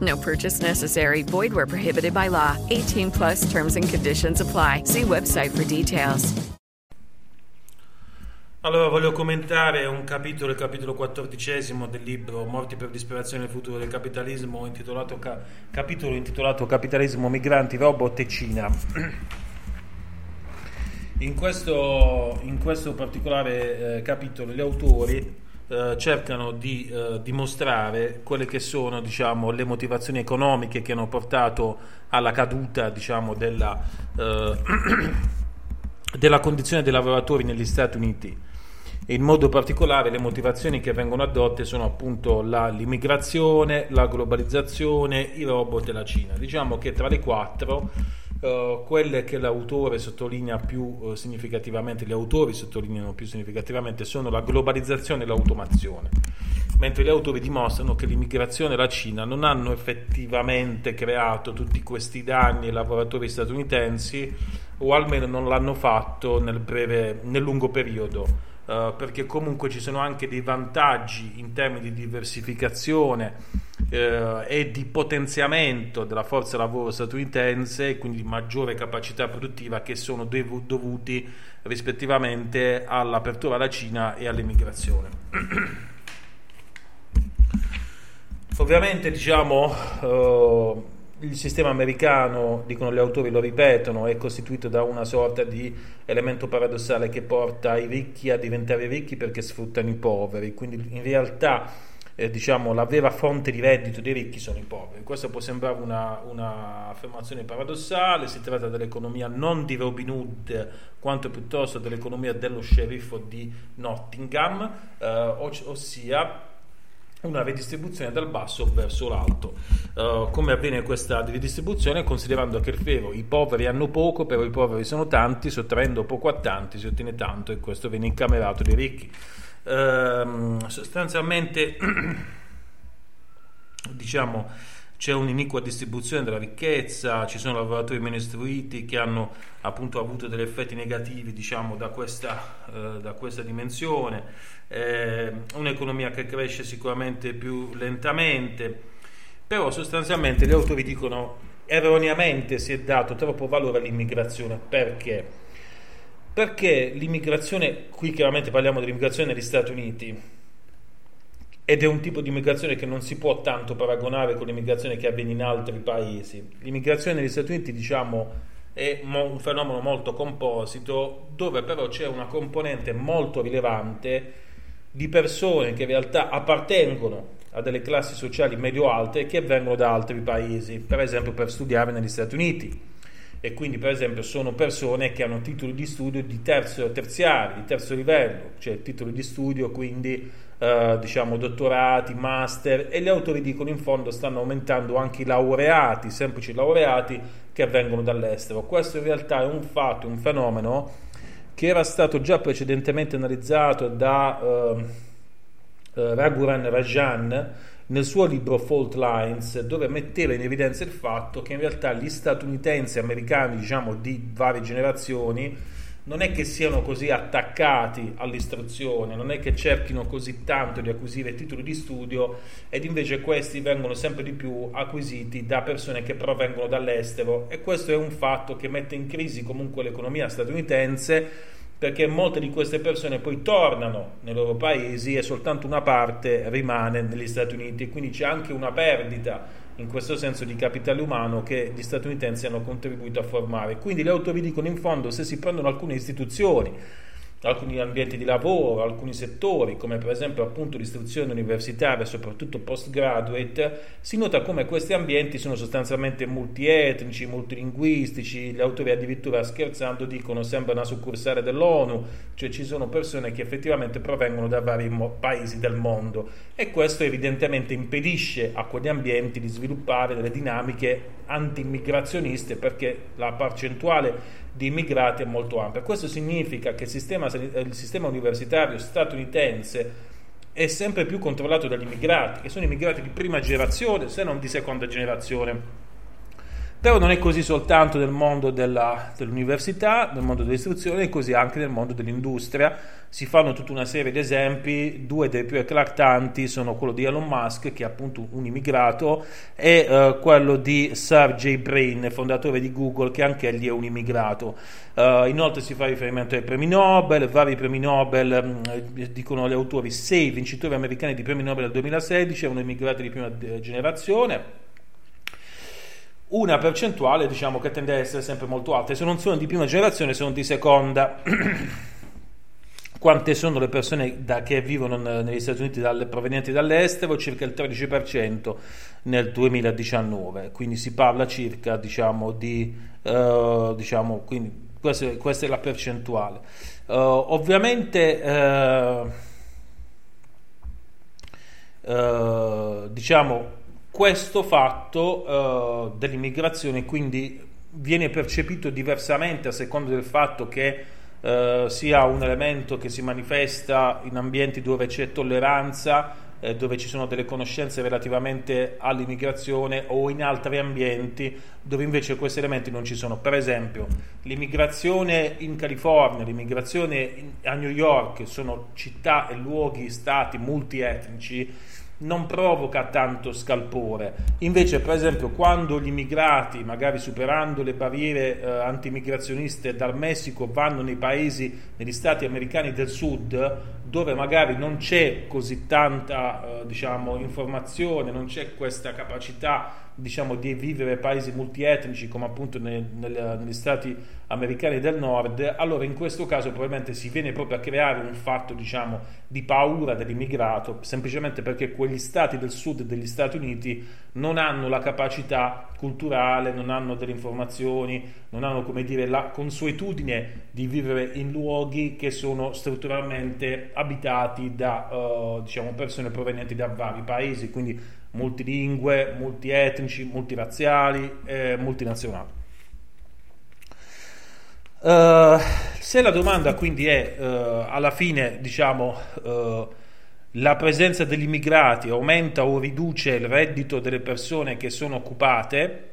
No purchase necessary. Void where prohibited by law. 18 plus terms and conditions apply. See website for details. Allora voglio commentare un capitolo, il capitolo quattordicesimo del libro Morti per disperazione il futuro del capitalismo, intitolato ca- capitolo intitolato Capitalismo, migranti, robot e Cina. In questo, in questo particolare eh, capitolo gli autori eh, cercano di eh, dimostrare quelle che sono diciamo, le motivazioni economiche che hanno portato alla caduta diciamo, della, eh, della condizione dei lavoratori negli Stati Uniti in modo particolare le motivazioni che vengono adotte sono appunto la, l'immigrazione, la globalizzazione, i robot e la Cina. Diciamo che tra le quattro Uh, quelle che l'autore sottolinea più uh, significativamente, gli autori sottolineano più significativamente sono la globalizzazione e l'automazione, mentre gli autori dimostrano che l'immigrazione e la Cina non hanno effettivamente creato tutti questi danni ai lavoratori statunitensi o almeno non l'hanno fatto nel, breve, nel lungo periodo. Uh, perché comunque ci sono anche dei vantaggi in termini di diversificazione uh, e di potenziamento della forza lavoro statunitense e quindi di maggiore capacità produttiva che sono dev- dovuti rispettivamente all'apertura alla Cina e all'immigrazione. Ovviamente diciamo uh, il sistema americano, dicono gli autori, lo ripetono, è costituito da una sorta di elemento paradossale che porta i ricchi a diventare ricchi perché sfruttano i poveri, quindi in realtà eh, diciamo, la vera fonte di reddito dei ricchi sono i poveri. Questa può sembrare una, una paradossale, si tratta dell'economia non di Robin Hood quanto piuttosto dell'economia dello sceriffo di Nottingham, eh, ossia una ridistribuzione dal basso verso l'alto. Uh, come avviene questa ridistribuzione? Considerando che il ferro i poveri hanno poco, però i poveri sono tanti, sottraendo poco a tanti si ottiene tanto e questo viene incamerato dai ricchi. Uh, sostanzialmente, diciamo, c'è un'iniqua distribuzione della ricchezza, ci sono lavoratori meno istruiti che hanno appunto avuto degli effetti negativi diciamo, da, questa, eh, da questa dimensione, eh, un'economia che cresce sicuramente più lentamente, però sostanzialmente gli autori dicono erroneamente si è dato troppo valore all'immigrazione, perché? Perché l'immigrazione, qui chiaramente parliamo dell'immigrazione negli Stati Uniti, ed è un tipo di immigrazione che non si può tanto paragonare con l'immigrazione che avviene in altri paesi. L'immigrazione negli Stati Uniti, diciamo, è un fenomeno molto composito, dove però c'è una componente molto rilevante di persone che in realtà appartengono a delle classi sociali medio-alte che vengono da altri paesi, per esempio per studiare negli Stati Uniti. E quindi, per esempio, sono persone che hanno titoli di studio di terzo, terziari, di terzo livello, cioè titoli di studio quindi Uh, diciamo dottorati, master e gli autori dicono in fondo stanno aumentando anche i laureati, semplici laureati che vengono dall'estero. Questo in realtà è un fatto, un fenomeno che era stato già precedentemente analizzato da uh, uh, Raghuran Rajan nel suo libro Fault Lines, dove metteva in evidenza il fatto che in realtà gli statunitensi americani, diciamo di varie generazioni, non è che siano così attaccati all'istruzione, non è che cerchino così tanto di acquisire titoli di studio ed invece questi vengono sempre di più acquisiti da persone che provengono dall'estero. E questo è un fatto che mette in crisi comunque l'economia statunitense perché molte di queste persone poi tornano nei loro paesi e soltanto una parte rimane negli Stati Uniti e quindi c'è anche una perdita in questo senso di capitale umano che gli statunitensi hanno contribuito a formare. Quindi gli autori dicono in fondo se si prendono alcune istituzioni alcuni ambienti di lavoro, alcuni settori, come per esempio appunto l'istruzione universitaria, soprattutto postgraduate, si nota come questi ambienti sono sostanzialmente multietnici, multilinguistici, gli autori addirittura scherzando dicono sembra una succursale dell'ONU, cioè ci sono persone che effettivamente provengono da vari mo- paesi del mondo. E questo evidentemente impedisce a quegli ambienti di sviluppare delle dinamiche anti-immigrazioniste perché la percentuale di immigrati è molto ampia. Questo significa che il sistema, il sistema universitario statunitense è sempre più controllato dagli immigrati, che sono immigrati di prima generazione, se non di seconda generazione. Però non è così soltanto nel mondo della, dell'università, nel mondo dell'istruzione, è così anche nel mondo dell'industria. Si fanno tutta una serie di esempi, due dei più eclatanti sono quello di Elon Musk, che è appunto un immigrato, e uh, quello di Sergey Brin, fondatore di Google, che anche egli è un immigrato. Uh, inoltre si fa riferimento ai premi Nobel, vari premi Nobel, mh, dicono gli autori, sei vincitori americani di premi Nobel del 2016, erano immigrati di prima generazione una percentuale diciamo che tende a essere sempre molto alta. E se non sono di prima generazione sono di seconda. Quante sono le persone da, che vivono negli Stati Uniti dalle, provenienti dall'estero circa il 13% nel 2019 quindi si parla circa diciamo di uh, diciamo quindi questa, questa, è la percentuale. Uh, ovviamente uh, diciamo questo fatto uh, dell'immigrazione quindi viene percepito diversamente a seconda del fatto che uh, sia un elemento che si manifesta in ambienti dove c'è tolleranza, eh, dove ci sono delle conoscenze relativamente all'immigrazione o in altri ambienti dove invece questi elementi non ci sono. Per esempio, l'immigrazione in California, l'immigrazione in, a New York sono città e luoghi, stati multietnici non provoca tanto scalpore. Invece, per esempio, quando gli immigrati, magari superando le barriere eh, anti-immigrazioniste dal Messico, vanno nei paesi, negli stati americani del sud, dove magari non c'è così tanta eh, diciamo, informazione, non c'è questa capacità diciamo, di vivere paesi multietnici come appunto nel, nel, negli stati americani del nord, allora in questo caso probabilmente si viene proprio a creare un fatto diciamo, di paura dell'immigrato, semplicemente perché quegli stati del sud degli Stati Uniti non hanno la capacità culturale, non hanno delle informazioni, non hanno come dire la consuetudine di vivere in luoghi che sono strutturalmente abitati da uh, diciamo, persone provenienti da vari paesi, quindi multilingue, multietnici, multirazziali e multinazionali. Uh, se la domanda quindi è uh, alla fine, diciamo, uh, la presenza degli immigrati aumenta o riduce il reddito delle persone che sono occupate,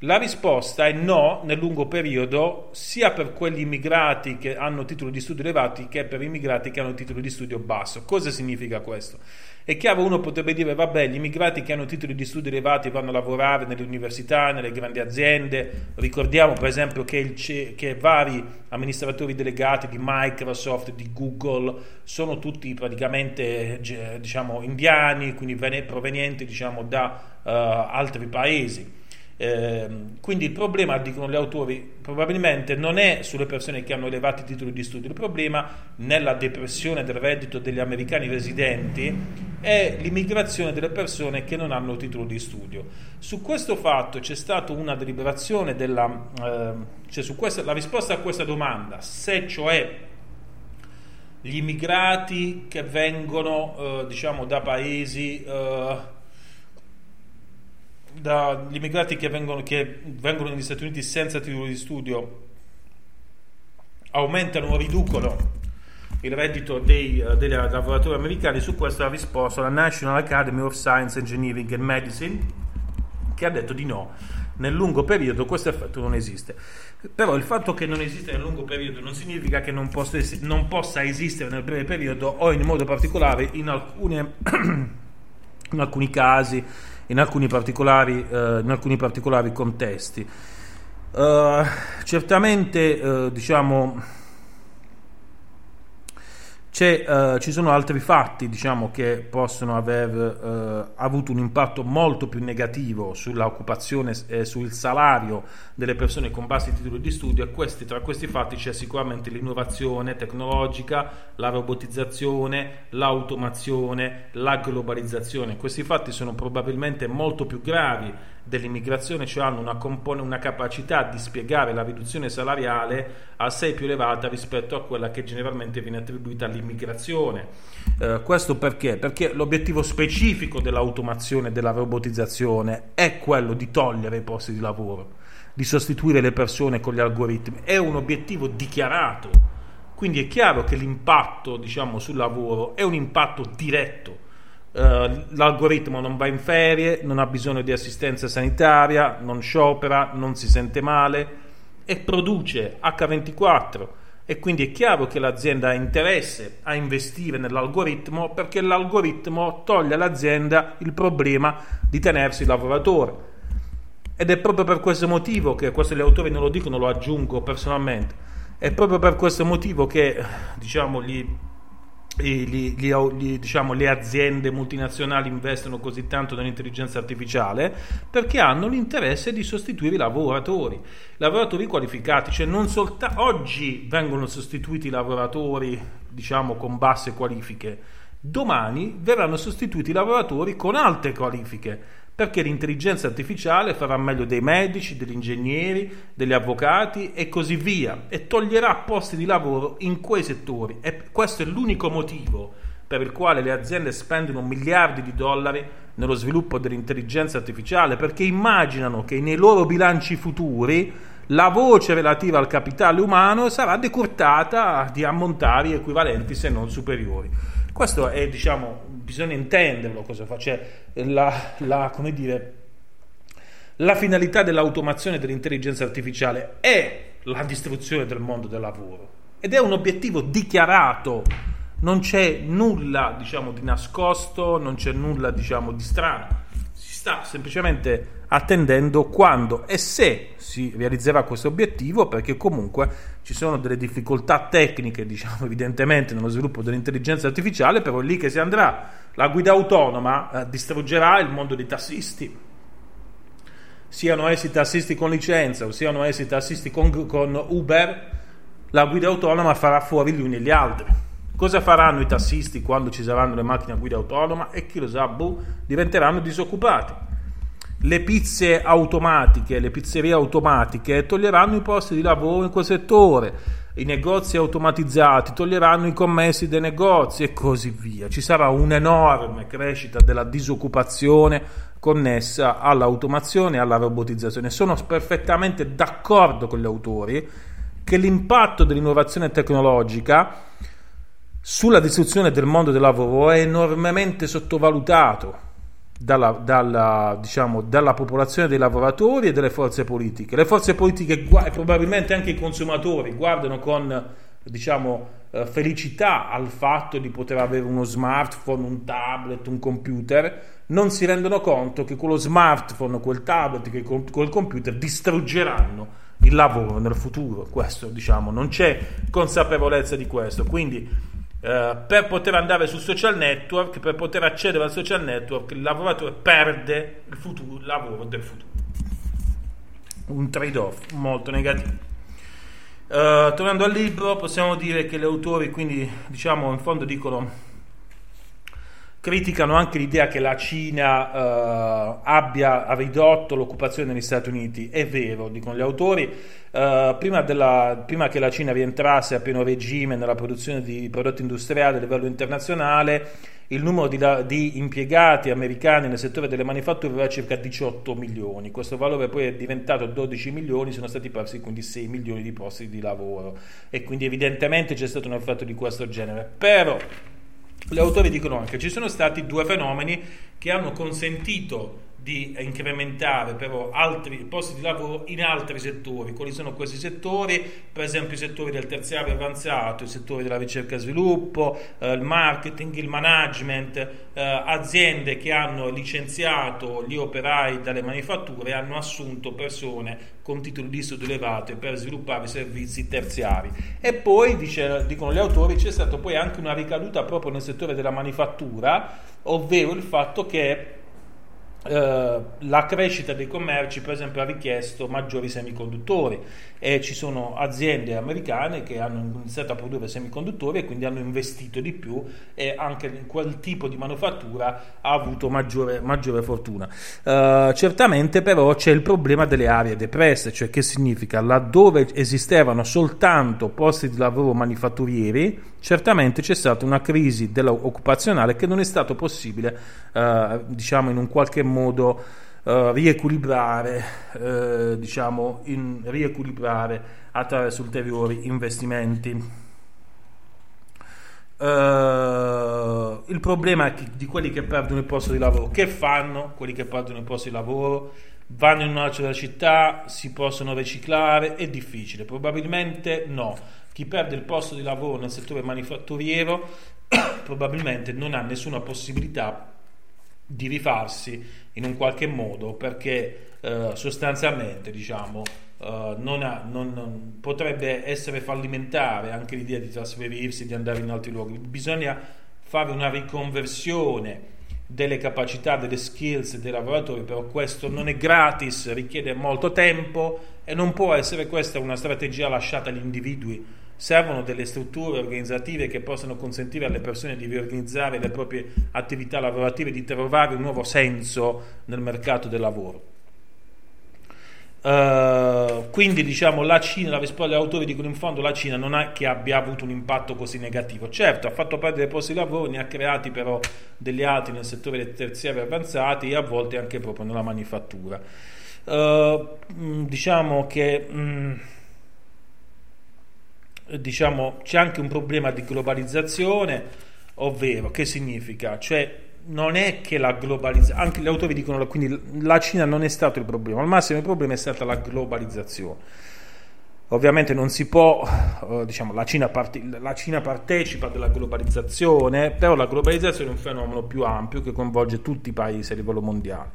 la risposta è no nel lungo periodo, sia per quegli immigrati che hanno titoli di studio elevati che per immigrati che hanno titoli di studio basso. Cosa significa questo? È chiaro, uno potrebbe dire, vabbè, gli immigrati che hanno titoli di studio elevati vanno a lavorare nelle università, nelle grandi aziende. Ricordiamo, per esempio, che, C- che vari amministratori delegati di Microsoft, di Google, sono tutti praticamente, diciamo, indiani, quindi provenienti, diciamo, da uh, altri paesi. Eh, quindi il problema, dicono gli autori, probabilmente non è sulle persone che hanno elevati titoli di studio, il problema nella depressione del reddito degli americani residenti è l'immigrazione delle persone che non hanno titolo di studio. Su questo fatto c'è stata una deliberazione della, eh, cioè su questa, la risposta a questa domanda, se cioè gli immigrati che vengono eh, diciamo da paesi eh, dagli immigrati che vengono, che vengono negli Stati Uniti senza titolo di studio aumentano o riducono il reddito dei, uh, dei lavoratori americani, su questo ha risposto la National Academy of Science, Engineering and Medicine, che ha detto di no. Nel lungo periodo questo effetto non esiste. Però il fatto che non esiste nel lungo periodo non significa che non possa, non possa esistere nel breve periodo o in modo particolare in, alcune, in alcuni casi in alcuni particolari, eh, in alcuni particolari contesti. Uh, certamente, uh, diciamo, Uh, ci sono altri fatti diciamo, che possono aver uh, avuto un impatto molto più negativo sull'occupazione e sul salario delle persone con bassi titoli di studio e questi, tra questi fatti c'è sicuramente l'innovazione tecnologica, la robotizzazione, l'automazione, la globalizzazione. Questi fatti sono probabilmente molto più gravi dell'immigrazione, cioè hanno una, compone, una capacità di spiegare la riduzione salariale assai più elevata rispetto a quella che generalmente viene attribuita all'immigrazione. Eh, questo perché? Perché l'obiettivo specifico dell'automazione e della robotizzazione è quello di togliere i posti di lavoro, di sostituire le persone con gli algoritmi, è un obiettivo dichiarato. Quindi è chiaro che l'impatto diciamo, sul lavoro è un impatto diretto Uh, l'algoritmo non va in ferie, non ha bisogno di assistenza sanitaria, non sciopera, non si sente male e produce H24 e quindi è chiaro che l'azienda ha interesse a investire nell'algoritmo perché l'algoritmo toglie all'azienda il problema di tenersi il lavoratore. Ed è proprio per questo motivo che, questo gli autori non lo dicono, lo aggiungo personalmente, è proprio per questo motivo che diciamo, gli gli, gli, gli, diciamo, le aziende multinazionali investono così tanto nell'intelligenza artificiale perché hanno l'interesse di sostituire i lavoratori, lavoratori qualificati, cioè non soltanto oggi vengono sostituiti i lavoratori diciamo con basse qualifiche, domani verranno sostituiti i lavoratori con alte qualifiche perché l'intelligenza artificiale farà meglio dei medici, degli ingegneri, degli avvocati e così via e toglierà posti di lavoro in quei settori. E questo è l'unico motivo per il quale le aziende spendono miliardi di dollari nello sviluppo dell'intelligenza artificiale perché immaginano che nei loro bilanci futuri la voce relativa al capitale umano sarà decurtata di ammontari equivalenti se non superiori. Questo è, diciamo, bisogna intenderlo cosa fa, cioè la, la, dire, la finalità dell'automazione dell'intelligenza artificiale è la distruzione del mondo del lavoro ed è un obiettivo dichiarato, non c'è nulla, diciamo, di nascosto, non c'è nulla, diciamo, di strano sta semplicemente attendendo quando e se si realizzerà questo obiettivo perché comunque ci sono delle difficoltà tecniche diciamo evidentemente nello sviluppo dell'intelligenza artificiale però è lì che si andrà la guida autonoma eh, distruggerà il mondo dei tassisti siano essi tassisti con licenza o siano essi tassisti con, con Uber la guida autonoma farà fuori gli uni e gli altri Cosa faranno i tassisti quando ci saranno le macchine a guida autonoma? E chi lo sa, boh, diventeranno disoccupati. Le pizze automatiche, le pizzerie automatiche toglieranno i posti di lavoro in quel settore. I negozi automatizzati toglieranno i commessi dei negozi e così via. Ci sarà un'enorme crescita della disoccupazione connessa all'automazione e alla robotizzazione. Sono perfettamente d'accordo con gli autori che l'impatto dell'innovazione tecnologica sulla distruzione del mondo del lavoro è enormemente sottovalutato dalla, dalla, diciamo, dalla, popolazione dei lavoratori e delle forze politiche. Le forze politiche e probabilmente anche i consumatori guardano con diciamo, eh, felicità al fatto di poter avere uno smartphone, un tablet, un computer, non si rendono conto che con lo smartphone, quel tablet, che quel computer distruggeranno il lavoro nel futuro. Questo, diciamo, non c'è consapevolezza di questo. Quindi Uh, per poter andare sul social network, per poter accedere al social network, il lavoratore perde il, futuro, lavoro del futuro. Un trade-off molto negativo. Uh, tornando al libro, possiamo dire che gli autori, quindi, diciamo, in fondo dicono criticano anche l'idea che la Cina uh, abbia ridotto l'occupazione negli Stati Uniti. È vero, dicono gli autori, uh, prima, della, prima, che la Cina rientrasse a pieno regime nella produzione di prodotti industriali a livello internazionale, il numero di, di impiegati americani nel settore delle manifatture era circa 18 milioni. Questo valore poi è diventato 12 milioni, sono stati persi quindi 6 milioni di posti di lavoro e quindi evidentemente c'è stato un effetto di questo genere. Però gli autori dicono anche che ci sono stati due fenomeni che hanno consentito di incrementare però altri posti di lavoro in altri settori. Quali sono questi settori? Per esempio i settori del terziario avanzato, i settori della ricerca e sviluppo, eh, il marketing, il management, eh, aziende che hanno licenziato gli operai dalle manifatture e hanno assunto persone con titoli di studio elevati per sviluppare servizi terziari. E poi, dice, dicono gli autori, c'è stata poi anche una ricaduta proprio nel settore della manifattura, ovvero il fatto che Uh, la crescita dei commerci, per esempio, ha richiesto maggiori semiconduttori e ci sono aziende americane che hanno iniziato a produrre semiconduttori e quindi hanno investito di più e anche quel tipo di manifattura ha avuto maggiore, maggiore fortuna. Uh, certamente però c'è il problema delle aree depresse, cioè che significa laddove esistevano soltanto posti di lavoro manifatturieri, certamente c'è stata una crisi occupazionale che non è stato possibile, uh, diciamo, in un qualche modo uh, riequilibrare, uh, diciamo, in, riequilibrare attraverso ulteriori investimenti. Uh, il problema è di quelli che perdono il posto di lavoro, che fanno quelli che perdono il posto di lavoro? Vanno in un'altra città, si possono riciclare? È difficile, probabilmente no. Chi perde il posto di lavoro nel settore manifatturiero probabilmente non ha nessuna possibilità di rifarsi in un qualche modo perché eh, sostanzialmente diciamo eh, non ha, non, non, potrebbe essere fallimentare anche l'idea di trasferirsi di andare in altri luoghi. Bisogna fare una riconversione delle capacità, delle skills dei lavoratori, però questo non è gratis, richiede molto tempo e non può essere questa una strategia lasciata agli individui servono delle strutture organizzative che possano consentire alle persone di riorganizzare le proprie attività lavorative, di trovare un nuovo senso nel mercato del lavoro. Uh, quindi diciamo la Cina, la risposta degli autori dicono in fondo la Cina non è che abbia avuto un impatto così negativo, certo ha fatto perdere posti di lavoro, ne ha creati però degli altri nel settore dei terziari avanzati e a volte anche proprio nella manifattura. Uh, diciamo che mh, diciamo, c'è anche un problema di globalizzazione, ovvero che significa? Cioè non è che la globalizzazione, anche gli autori dicono quindi la Cina non è stato il problema, al massimo il problema è stata la globalizzazione. Ovviamente non si può, eh, diciamo, la Cina, parte, la Cina, partecipa della globalizzazione, però la globalizzazione è un fenomeno più ampio che coinvolge tutti i paesi a livello mondiale.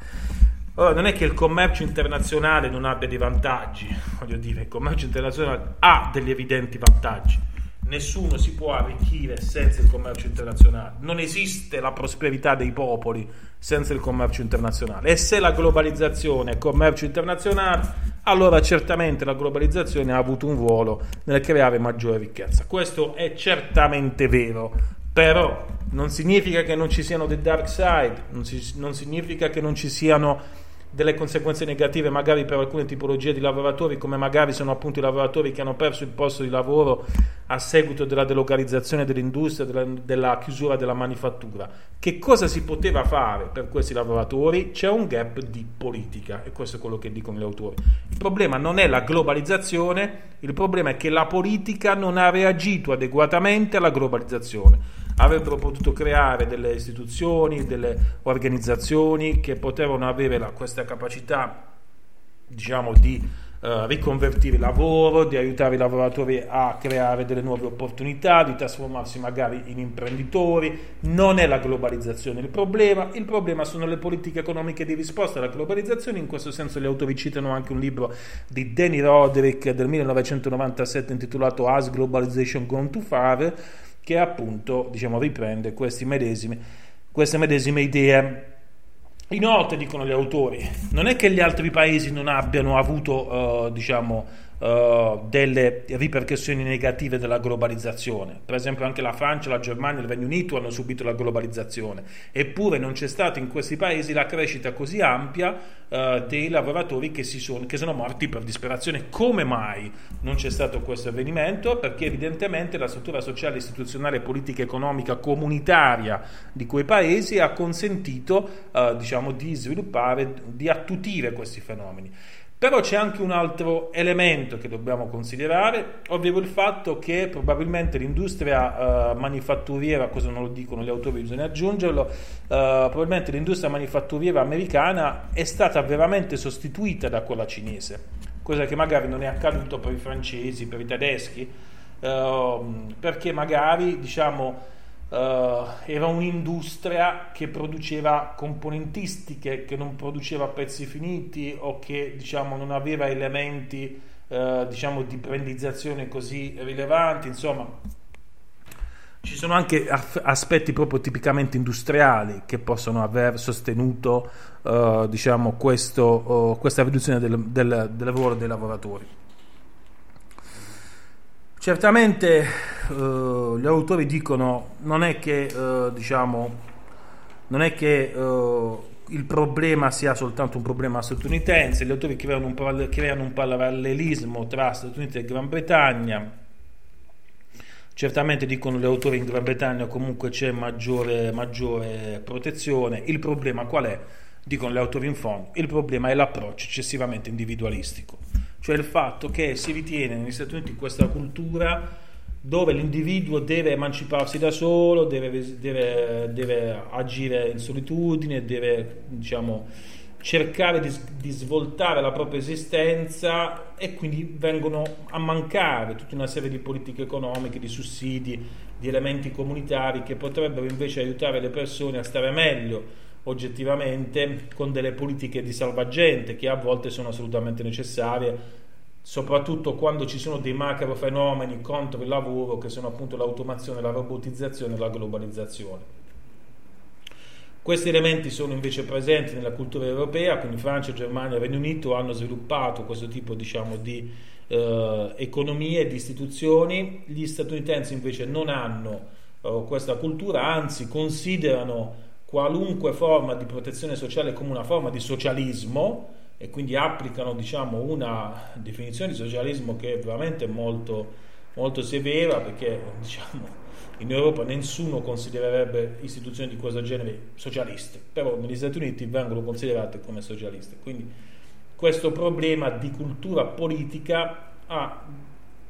Ora, non è che il commercio internazionale non abbia dei vantaggi, voglio dire, il commercio internazionale ha degli evidenti vantaggi. Nessuno si può arricchire senza il commercio internazionale. Non esiste la prosperità dei popoli senza il commercio internazionale. E se la globalizzazione è commercio internazionale, allora certamente la globalizzazione ha avuto un ruolo nel creare maggiore ricchezza. Questo è certamente vero, però non significa che non ci siano dei dark side, non, si, non significa che non ci siano delle conseguenze negative magari per alcune tipologie di lavoratori come magari sono appunto i lavoratori che hanno perso il posto di lavoro a seguito della delocalizzazione dell'industria, della, della chiusura della manifattura. Che cosa si poteva fare per questi lavoratori? C'è un gap di politica e questo è quello che dicono gli autori. Il problema non è la globalizzazione, il problema è che la politica non ha reagito adeguatamente alla globalizzazione avrebbero potuto creare delle istituzioni, delle organizzazioni che potevano avere la, questa capacità diciamo di Uh, riconvertire il lavoro, di aiutare i lavoratori a creare delle nuove opportunità, di trasformarsi magari in imprenditori. Non è la globalizzazione il problema, il problema sono le politiche economiche di risposta alla globalizzazione. In questo senso gli autori citano anche un libro di Danny Roderick del 1997 intitolato As Globalization Gone Too Far che appunto diciamo, riprende medesime, queste medesime idee. Inoltre, dicono gli autori, non è che gli altri paesi non abbiano avuto, uh, diciamo, uh, delle ripercussioni negative della globalizzazione. Per esempio anche la Francia, la Germania e il Regno Unito hanno subito la globalizzazione, eppure non c'è stata in questi paesi la crescita così ampia uh, dei lavoratori che, sono, che sono morti per disperazione. Come mai non c'è stato questo avvenimento? Perché evidentemente la struttura sociale, istituzionale, politica, economica, comunitaria di quei paesi ha consentito uh, diciamo, di sviluppare, di attutire questi fenomeni. Però c'è anche un altro elemento che dobbiamo considerare, ovvero il fatto che probabilmente l'industria uh, manifatturiera, cosa non lo dicono gli autori, bisogna aggiungerlo, uh, probabilmente l'industria manifatturiera americana è stata veramente sostituita da quella cinese, cosa che magari non è accaduto per i francesi, per i tedeschi, uh, perché magari diciamo era un'industria che produceva componentistiche, che non produceva pezzi finiti o che diciamo, non aveva elementi uh, diciamo, di brandizzazione così rilevanti, insomma ci sono anche aspetti proprio tipicamente industriali che possono aver sostenuto uh, diciamo, questo, questa riduzione del, del, del lavoro dei lavoratori. Certamente uh, gli autori dicono non è che uh, diciamo non è che uh, il problema sia soltanto un problema statunitense, gli autori creano un, creano un parallelismo tra Stati Uniti e Gran Bretagna. Certamente dicono gli autori in Gran Bretagna comunque c'è maggiore, maggiore protezione. Il problema qual è? Dicono gli autori in fondo, il problema è l'approccio eccessivamente individualistico cioè il fatto che si ritiene negli Stati Uniti questa cultura dove l'individuo deve emanciparsi da solo, deve, deve, deve agire in solitudine, deve diciamo, cercare di, di, svoltare la propria esistenza e quindi vengono a mancare tutta una serie di politiche economiche, di sussidi, di elementi comunitari che potrebbero invece aiutare le persone a stare meglio oggettivamente con delle politiche di salvagente che a volte sono assolutamente necessarie soprattutto quando ci sono dei macro fenomeni contro il lavoro che sono appunto l'automazione, la robotizzazione e la globalizzazione. Questi elementi sono invece presenti nella cultura europea, quindi Francia, Germania e Regno Unito hanno sviluppato questo tipo diciamo, di eh, economie di istituzioni, gli statunitensi invece non hanno eh, questa cultura, anzi considerano qualunque forma di protezione sociale come una forma di socialismo e quindi applicano diciamo, una definizione di socialismo che è veramente molto, molto severa perché diciamo, in Europa nessuno considererebbe istituzioni di questo genere socialiste, però negli Stati Uniti vengono considerate come socialiste. Quindi questo problema di cultura politica ha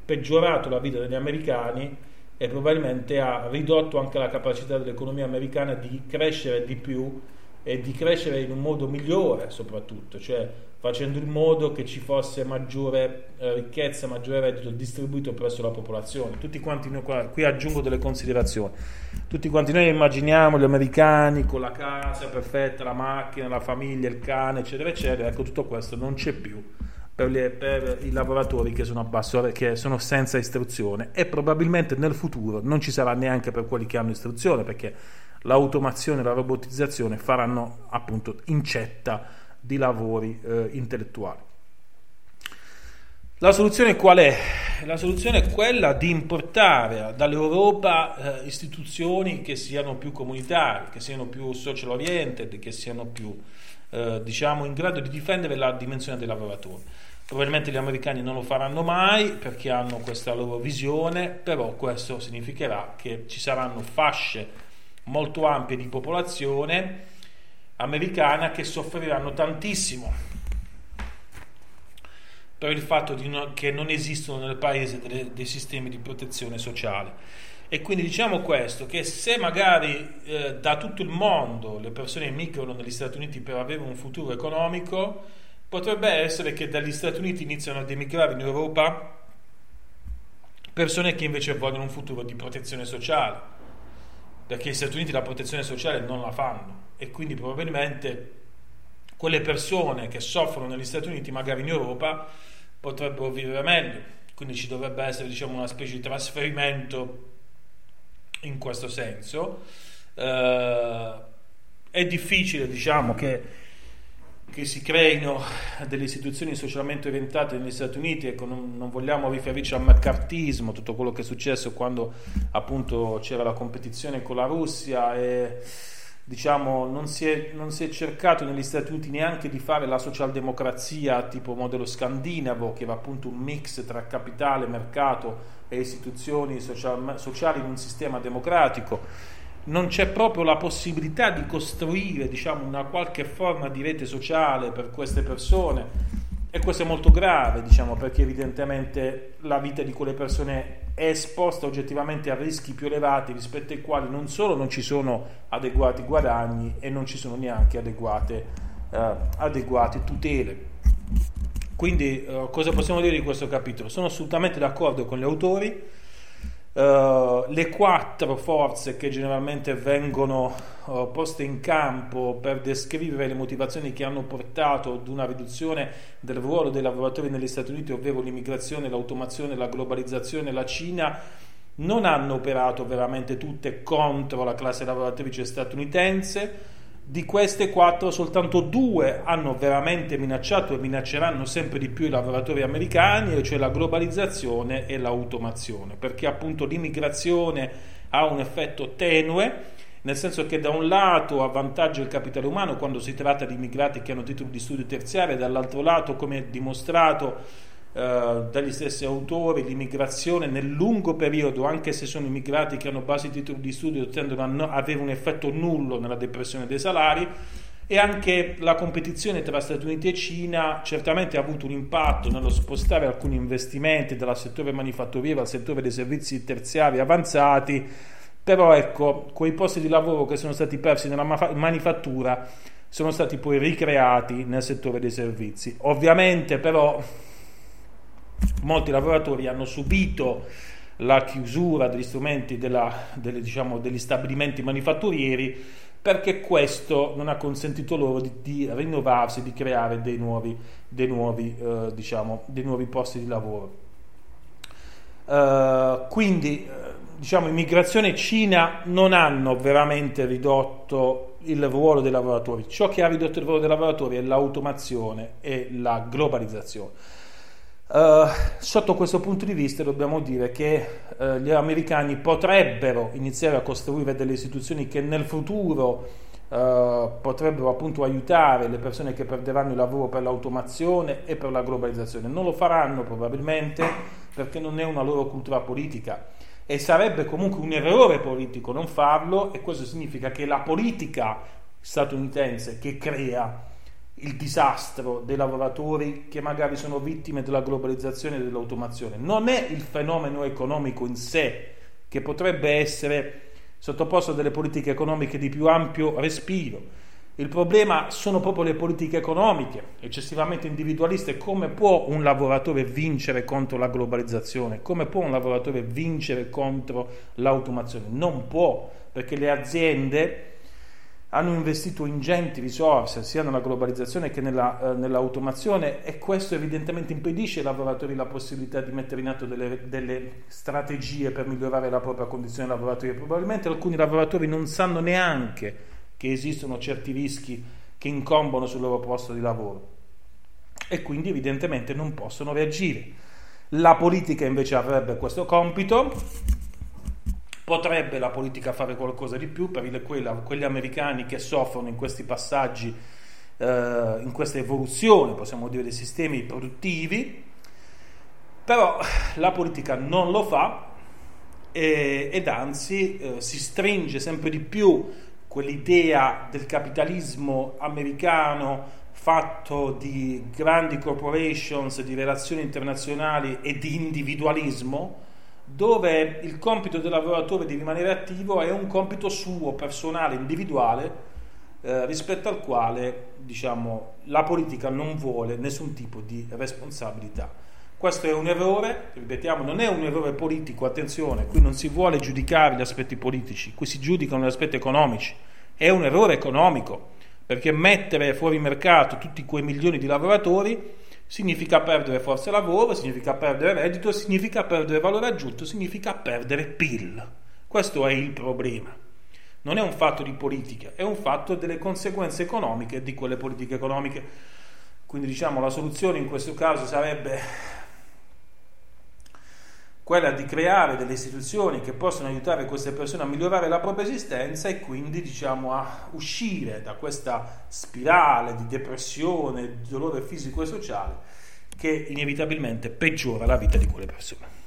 peggiorato la vita degli americani e probabilmente ha ridotto anche la capacità dell'economia americana di crescere di più e di crescere in un modo migliore soprattutto, cioè facendo in modo che ci fosse maggiore eh, ricchezza, maggiore reddito distribuito presso la popolazione. Tutti quanti noi qui aggiungo delle considerazioni. Tutti quanti noi immaginiamo gli americani con la casa perfetta, la macchina, la famiglia, il cane, eccetera, eccetera. Ecco, tutto questo non c'è più per, le, per, i lavoratori che sono, basso, che sono senza istruzione e probabilmente nel futuro non ci sarà neanche per quelli che hanno istruzione perché l'automazione e la robotizzazione faranno appunto incetta di lavori eh, intellettuali. La soluzione qual è? La soluzione è quella di importare dall'Europa eh, istituzioni che siano più comunitarie, che siano più social oriented, che siano più eh, diciamo in grado di difendere la dimensione dei lavoratori. Probabilmente gli americani non lo faranno mai perché hanno questa loro visione, però questo significherà che ci saranno fasce molto ampie di popolazione americana che soffriranno tantissimo per il fatto no, che non esistono nel paese delle, dei sistemi di protezione sociale. E quindi diciamo questo, che se magari eh, da tutto il mondo le persone emigrano negli Stati Uniti per avere un futuro economico, Potrebbe essere che dagli Stati Uniti iniziano ad emigrare in Europa persone che invece vogliono un futuro di protezione sociale, perché gli Stati Uniti la protezione sociale non la fanno e quindi probabilmente quelle persone che soffrono negli Stati Uniti, magari in Europa, potrebbero vivere meglio. Quindi ci dovrebbe essere diciamo, una specie di trasferimento in questo senso. Eh, è difficile diciamo, che che si creino delle istituzioni socialmente orientate negli Stati Uniti, ecco, non, non, vogliamo riferirci al mercatismo, tutto quello che è successo quando appunto c'era la competizione con la Russia e diciamo non si, è, non si è cercato negli Stati Uniti neanche di fare la socialdemocrazia tipo modello scandinavo, che era appunto un mix tra capitale, mercato e istituzioni social, sociali in un sistema democratico. Non c'è proprio la possibilità di costruire diciamo, una qualche forma di rete sociale per queste persone e questo è molto grave, diciamo, perché evidentemente la vita di quelle persone è esposta oggettivamente a rischi più elevati rispetto ai quali non solo non ci sono adeguati guadagni e non ci sono neanche adeguate, eh, adeguate tutele. Quindi eh, cosa possiamo dire di questo capitolo? Sono assolutamente d'accordo con gli autori Uh, le quattro forze che generalmente vengono uh, poste in campo per descrivere le motivazioni che hanno portato ad una riduzione del ruolo dei lavoratori negli Stati Uniti, ovvero l'immigrazione, l'automazione, la globalizzazione, la Cina, non hanno operato veramente tutte contro la classe lavoratrice statunitense di queste quattro soltanto due hanno veramente minacciato e minacceranno sempre di più i lavoratori americani, cioè la globalizzazione e l'automazione, perché appunto l'immigrazione ha un effetto tenue, nel senso che da un lato avvantaggia il capitale umano quando si tratta di immigrati che hanno titoli di studio terziari, dall'altro lato, come dimostrato eh, dagli stessi autori, l'immigrazione nel lungo periodo, anche se sono immigrati che hanno basi di studio, tendono a avere un effetto nullo nella depressione dei salari e anche la competizione tra Stati Uniti e Cina certamente ha avuto un impatto nello spostare alcuni investimenti dal settore manifatturiero al settore dei servizi terziari avanzati, però ecco, quei posti di lavoro che sono stati persi nella manifattura sono stati poi ricreati nel settore dei servizi. Ovviamente però molti lavoratori hanno subito la chiusura degli strumenti della, delle, diciamo, degli stabilimenti manifatturieri perché questo non ha consentito loro di, di rinnovarsi, di creare dei nuovi, dei nuovi, eh, diciamo, dei nuovi posti di lavoro. Uh, quindi uh, diciamo immigrazione e Cina non hanno veramente ridotto il ruolo dei lavoratori ciò che ha ridotto il ruolo dei lavoratori è l'automazione e la globalizzazione Uh, sotto questo punto di vista dobbiamo dire che uh, gli americani potrebbero iniziare a costruire delle istituzioni che nel futuro uh, potrebbero appunto aiutare le persone che perderanno il lavoro per l'automazione e per la globalizzazione. Non lo faranno probabilmente perché non è una loro cultura politica e sarebbe comunque un errore politico non farlo e questo significa che la politica statunitense che crea il disastro dei lavoratori che magari sono vittime della globalizzazione e dell'automazione. Non è il fenomeno economico in sé che potrebbe essere sottoposto a delle politiche economiche di più ampio respiro. Il problema sono proprio le politiche economiche, eccessivamente individualiste. Come può un lavoratore vincere contro la globalizzazione? Come può un lavoratore vincere contro l'automazione? Non può, perché le aziende hanno investito ingenti risorse sia nella globalizzazione che nella, eh, nell'automazione e questo evidentemente impedisce ai lavoratori la possibilità di mettere in atto delle, delle strategie per migliorare la propria condizione lavorativa. Probabilmente alcuni lavoratori non sanno neanche che esistono certi rischi che incombono sul loro posto di lavoro e quindi evidentemente non possono reagire. La politica invece avrebbe questo compito Potrebbe la politica fare qualcosa di più per quegli americani che soffrono in questi passaggi, eh, in questa evoluzione, possiamo dire, dei sistemi produttivi, però la politica non lo fa e, ed anzi eh, si stringe sempre di più quell'idea del capitalismo americano fatto di grandi corporations, di relazioni internazionali e di individualismo, dove il compito del lavoratore di rimanere attivo è un compito suo, personale, individuale, eh, rispetto al quale diciamo, la politica non vuole nessun tipo di responsabilità. Questo è un errore, ripetiamo, non è un errore politico, attenzione, qui non si vuole giudicare gli aspetti politici, qui si giudicano gli aspetti economici, è un errore economico, perché mettere fuori mercato tutti quei milioni di lavoratori significa perdere forza lavoro, significa perdere reddito, significa perdere valore aggiunto, significa perdere PIL. Questo è il problema. Non è un fatto di politica, è un fatto delle conseguenze economiche di quelle politiche economiche. Quindi diciamo la soluzione in questo caso sarebbe quella di creare delle istituzioni che possano aiutare queste persone a migliorare la propria esistenza e quindi diciamo a uscire da questa spirale di depressione, di dolore fisico e sociale che inevitabilmente peggiora la vita di quelle persone.